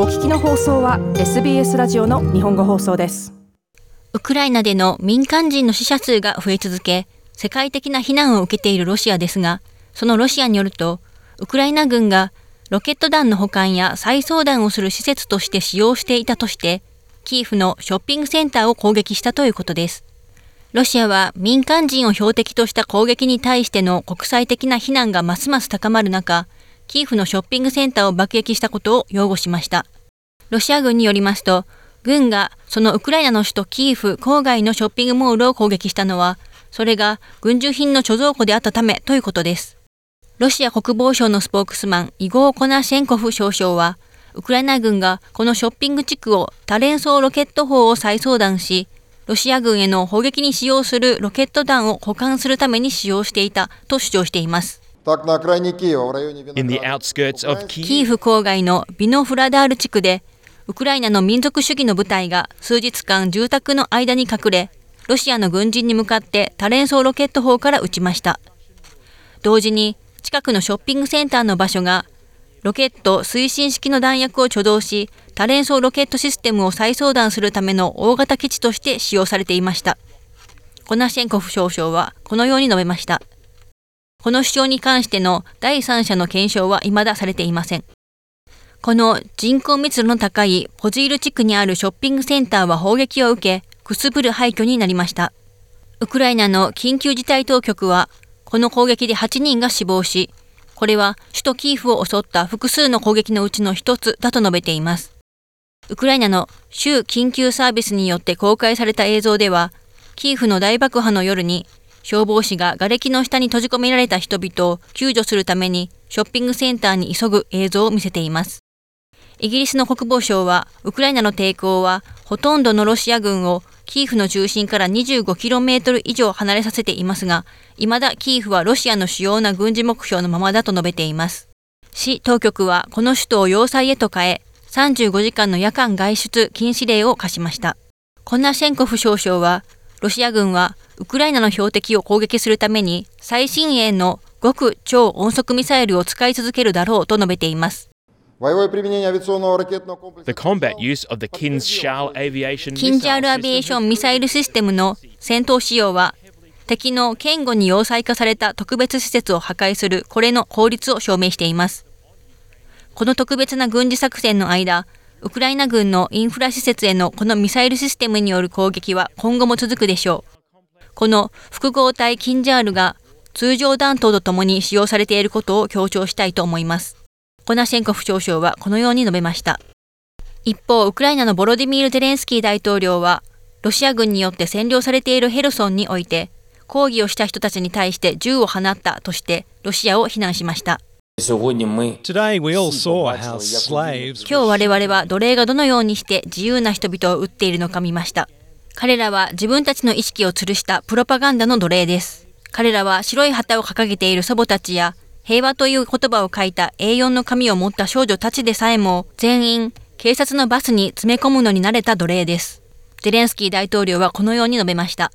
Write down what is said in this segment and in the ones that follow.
お聞きの放送は SBS ラジオの日本語放送です。ウクライナでの民間人の死者数が増え続け世界的な非難を受けているロシアですがそのロシアによるとウクライナ軍がロケット弾の保管や再送弾をする施設として使用していたとしてキーフのショッピングセンターを攻撃したということです。ロシアは民間人を標的とした攻撃に対しての国際的な非難がますます高まる中、キーフのショッピングセンターを爆撃したことを擁護しました。ロシア軍によりますと、軍がそのウクライナの首都キーフ郊外のショッピングモールを攻撃したのは、それが軍需品の貯蔵庫であったためということです。ロシア国防省のスポークスマン、イゴー・コナシェンコフ少将は、ウクライナ軍がこのショッピング地区を多連装ロケット砲を再送弾し、ロシア軍への砲撃に使用するロケット弾を保管するために使用していたと主張しています。キーフ郊外のビノフラダール地区で、ウクライナの民族主義の部隊が数日間住宅の間に隠れ、ロシアの軍人に向かって多連装ロケット砲から撃ちました。同時に近くのショッピングセンターの場所がロケット推進式の弾薬を貯蔵し、多連装ロケットシステムを再送弾するための大型基地として使用されていました。コナシェンコフ少将はこのように述べました。この主張に関しての第三者の検証は未だされていません。この人口密度の高いポジール地区にあるショッピングセンターは砲撃を受け、くすぶる廃墟になりました。ウクライナの緊急事態当局は、この攻撃で8人が死亡し、これは首都キーフを襲った複数の攻撃のうちの一つだと述べています。ウクライナの州緊急サービスによって公開された映像では、キーフの大爆破の夜に消防士が瓦礫の下に閉じ込められた人々を救助するためにショッピングセンターに急ぐ映像を見せています。イギリスの国防省は、ウクライナの抵抗はほとんどのロシア軍をキーフの中心から 25km 以上離れさせていますが、未だキーフはロシアの主要な軍事目標のままだと述べています。市当局はこの首都を要塞へと変え、35時間の夜間外出禁止令を課しました。コナシェンコフ少将は、ロシア軍はウクライナの標的を攻撃するために最新鋭の極超音速ミサイルを使い続けるだろうと述べています。The combat use of the Kinzhal aviation キンジャールアビエーションミサイルシステムの戦闘使用は敵の堅固に要塞化された特別施設を破壊するこれの効率を証明しています。この特別な軍事作戦の間、ウクライナ軍のインフラ施設へのこのミサイルシステムによる攻撃は今後も続くでしょう。この複合体キンジャールが通常弾頭とともに使用されていることを強調したいと思います。コナシェンコフ少将はこのように述べました。一方、ウクライナのボロディミール・ゼレンスキー大統領は、ロシア軍によって占領されているヘルソンにおいて、抗議をした人たちに対して銃を放ったとして、ロシアを非難しました。今日我々は奴隷がどのようにして自由な人々を撃っているのか見ました。彼らは自分たちの意識を吊るしたプロパガンダの奴隷です。彼らは白い旗を掲げている祖母たちや平和という言葉を書いた A4 の紙を持った少女たちでさえも全員警察のバスに詰め込むのに慣れた奴隷です。ゼレンスキー大統領はこのように述べました。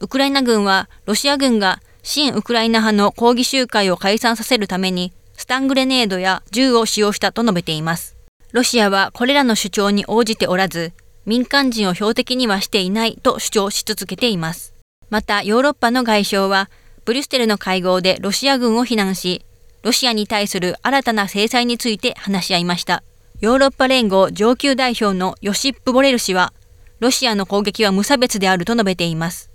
ウクライナ軍はロシア軍が親ウクライナ派の抗議集会を解散させるためにスタングレネードや銃を使用したと述べています。ロシアはこれらの主張に応じておらず、民間人を標的にはしていないと主張し続けています。またヨーロッパの外相はブリュッセルの会合でロシア軍を非難し、ロシアに対する新たな制裁について話し合いました。ヨーロッパ連合上級代表のヨシップ・ボレル氏は、ロシアの攻撃は無差別であると述べています。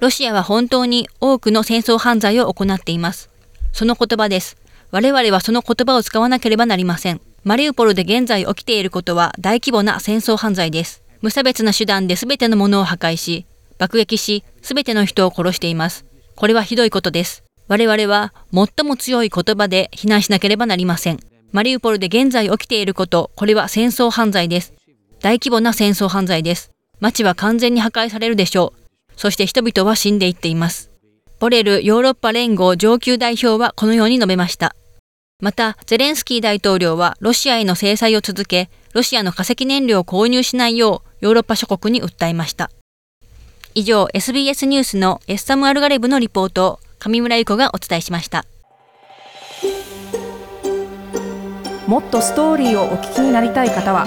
ロシアは本当に多くの戦争犯罪を行っています。その言葉です。我々はその言葉を使わなければなりません。マリウポルで現在起きていることは大規模な戦争犯罪です。無差別な手段で全てのものを破壊し、爆撃し、すべての人を殺しています。これはひどいことです。我々は最も強い言葉で非難しなければなりません。マリウポルで現在起きていること、これは戦争犯罪です。大規模な戦争犯罪です。街は完全に破壊されるでしょう。そして人々は死んでいっています。ボレルヨーロッパ連合上級代表はこのように述べました。また、ゼレンスキー大統領はロシアへの制裁を続け、ロシアの化石燃料を購入しないようヨーロッパ諸国に訴えました。以上、SBS ニュースのエッサム・アルガレブのリポートを上村ゆ子がお伝えしました。もっとストーリーをお聞きになりたい方は